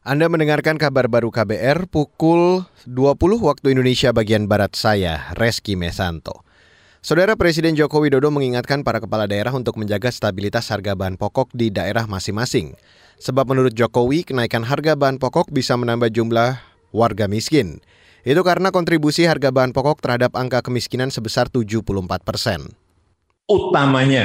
Anda mendengarkan kabar baru KBR pukul 20 waktu Indonesia bagian Barat saya, Reski Mesanto. Saudara Presiden Joko Widodo mengingatkan para kepala daerah untuk menjaga stabilitas harga bahan pokok di daerah masing-masing. Sebab menurut Jokowi, kenaikan harga bahan pokok bisa menambah jumlah warga miskin. Itu karena kontribusi harga bahan pokok terhadap angka kemiskinan sebesar 74 persen. Utamanya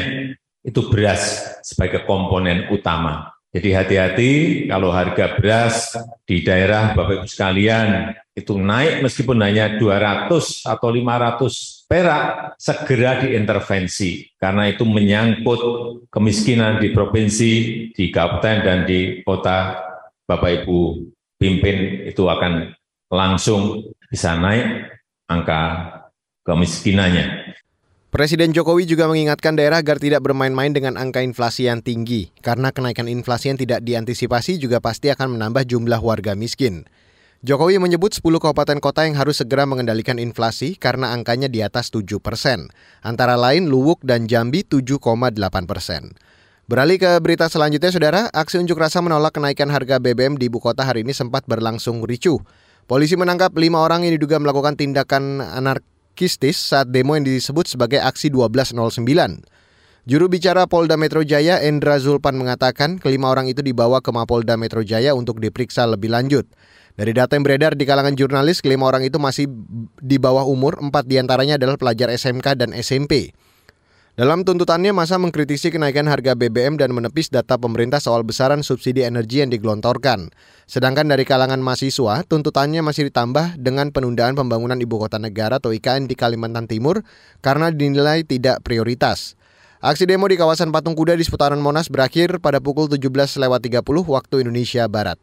itu beras sebagai komponen utama jadi hati-hati kalau harga beras di daerah Bapak Ibu sekalian itu naik meskipun hanya 200 atau 500 perak, segera diintervensi. Karena itu menyangkut kemiskinan di provinsi, di kabupaten, dan di kota Bapak Ibu pimpin itu akan langsung bisa naik angka kemiskinannya. Presiden Jokowi juga mengingatkan daerah agar tidak bermain-main dengan angka inflasi yang tinggi, karena kenaikan inflasi yang tidak diantisipasi juga pasti akan menambah jumlah warga miskin. Jokowi menyebut 10 kabupaten kota yang harus segera mengendalikan inflasi karena angkanya di atas 7 persen, antara lain Luwuk dan Jambi 7,8 persen. Beralih ke berita selanjutnya, Saudara, aksi unjuk rasa menolak kenaikan harga BBM di ibu kota hari ini sempat berlangsung ricuh. Polisi menangkap lima orang yang diduga melakukan tindakan anarkis anarkistis saat demo yang disebut sebagai aksi 1209. Juru bicara Polda Metro Jaya Endra Zulpan mengatakan kelima orang itu dibawa ke Mapolda Metro Jaya untuk diperiksa lebih lanjut. Dari data yang beredar di kalangan jurnalis, kelima orang itu masih di bawah umur, empat di antaranya adalah pelajar SMK dan SMP. Dalam tuntutannya, masa mengkritisi kenaikan harga BBM dan menepis data pemerintah soal besaran subsidi energi yang digelontorkan. Sedangkan dari kalangan mahasiswa, tuntutannya masih ditambah dengan penundaan pembangunan ibu kota negara atau IKN di Kalimantan Timur karena dinilai tidak prioritas. Aksi demo di kawasan Patung Kuda di seputaran Monas berakhir pada pukul 17.30 waktu Indonesia Barat.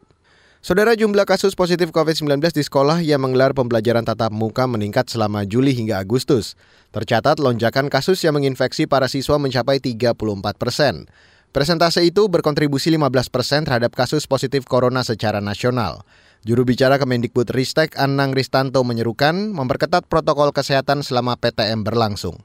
Saudara jumlah kasus positif COVID-19 di sekolah yang menggelar pembelajaran tatap muka meningkat selama Juli hingga Agustus. Tercatat lonjakan kasus yang menginfeksi para siswa mencapai 34 persen. Presentase itu berkontribusi 15 persen terhadap kasus positif corona secara nasional. Juru bicara Kemendikbud Ristek Anang Ristanto menyerukan memperketat protokol kesehatan selama PTM berlangsung.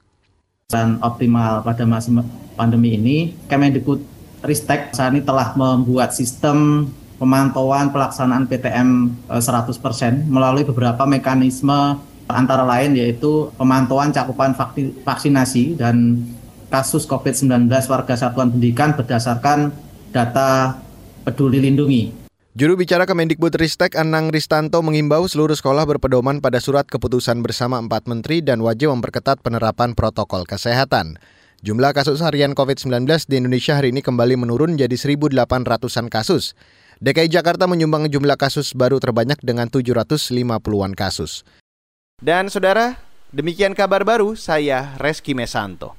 Dan optimal pada masa pandemi ini, Kemendikbud Ristek saat ini telah membuat sistem pemantauan pelaksanaan PTM 100% eh, melalui beberapa mekanisme antara lain yaitu pemantauan cakupan vaksinasi dan kasus COVID-19 warga satuan pendidikan berdasarkan data peduli lindungi. Juru bicara Kemendikbud Ristek Anang Ristanto mengimbau seluruh sekolah berpedoman pada surat keputusan bersama empat menteri dan wajib memperketat penerapan protokol kesehatan. Jumlah kasus harian COVID-19 di Indonesia hari ini kembali menurun jadi 1.800-an kasus. DKI Jakarta menyumbang jumlah kasus baru terbanyak dengan 750-an kasus. Dan saudara, demikian kabar baru saya Reski Mesanto.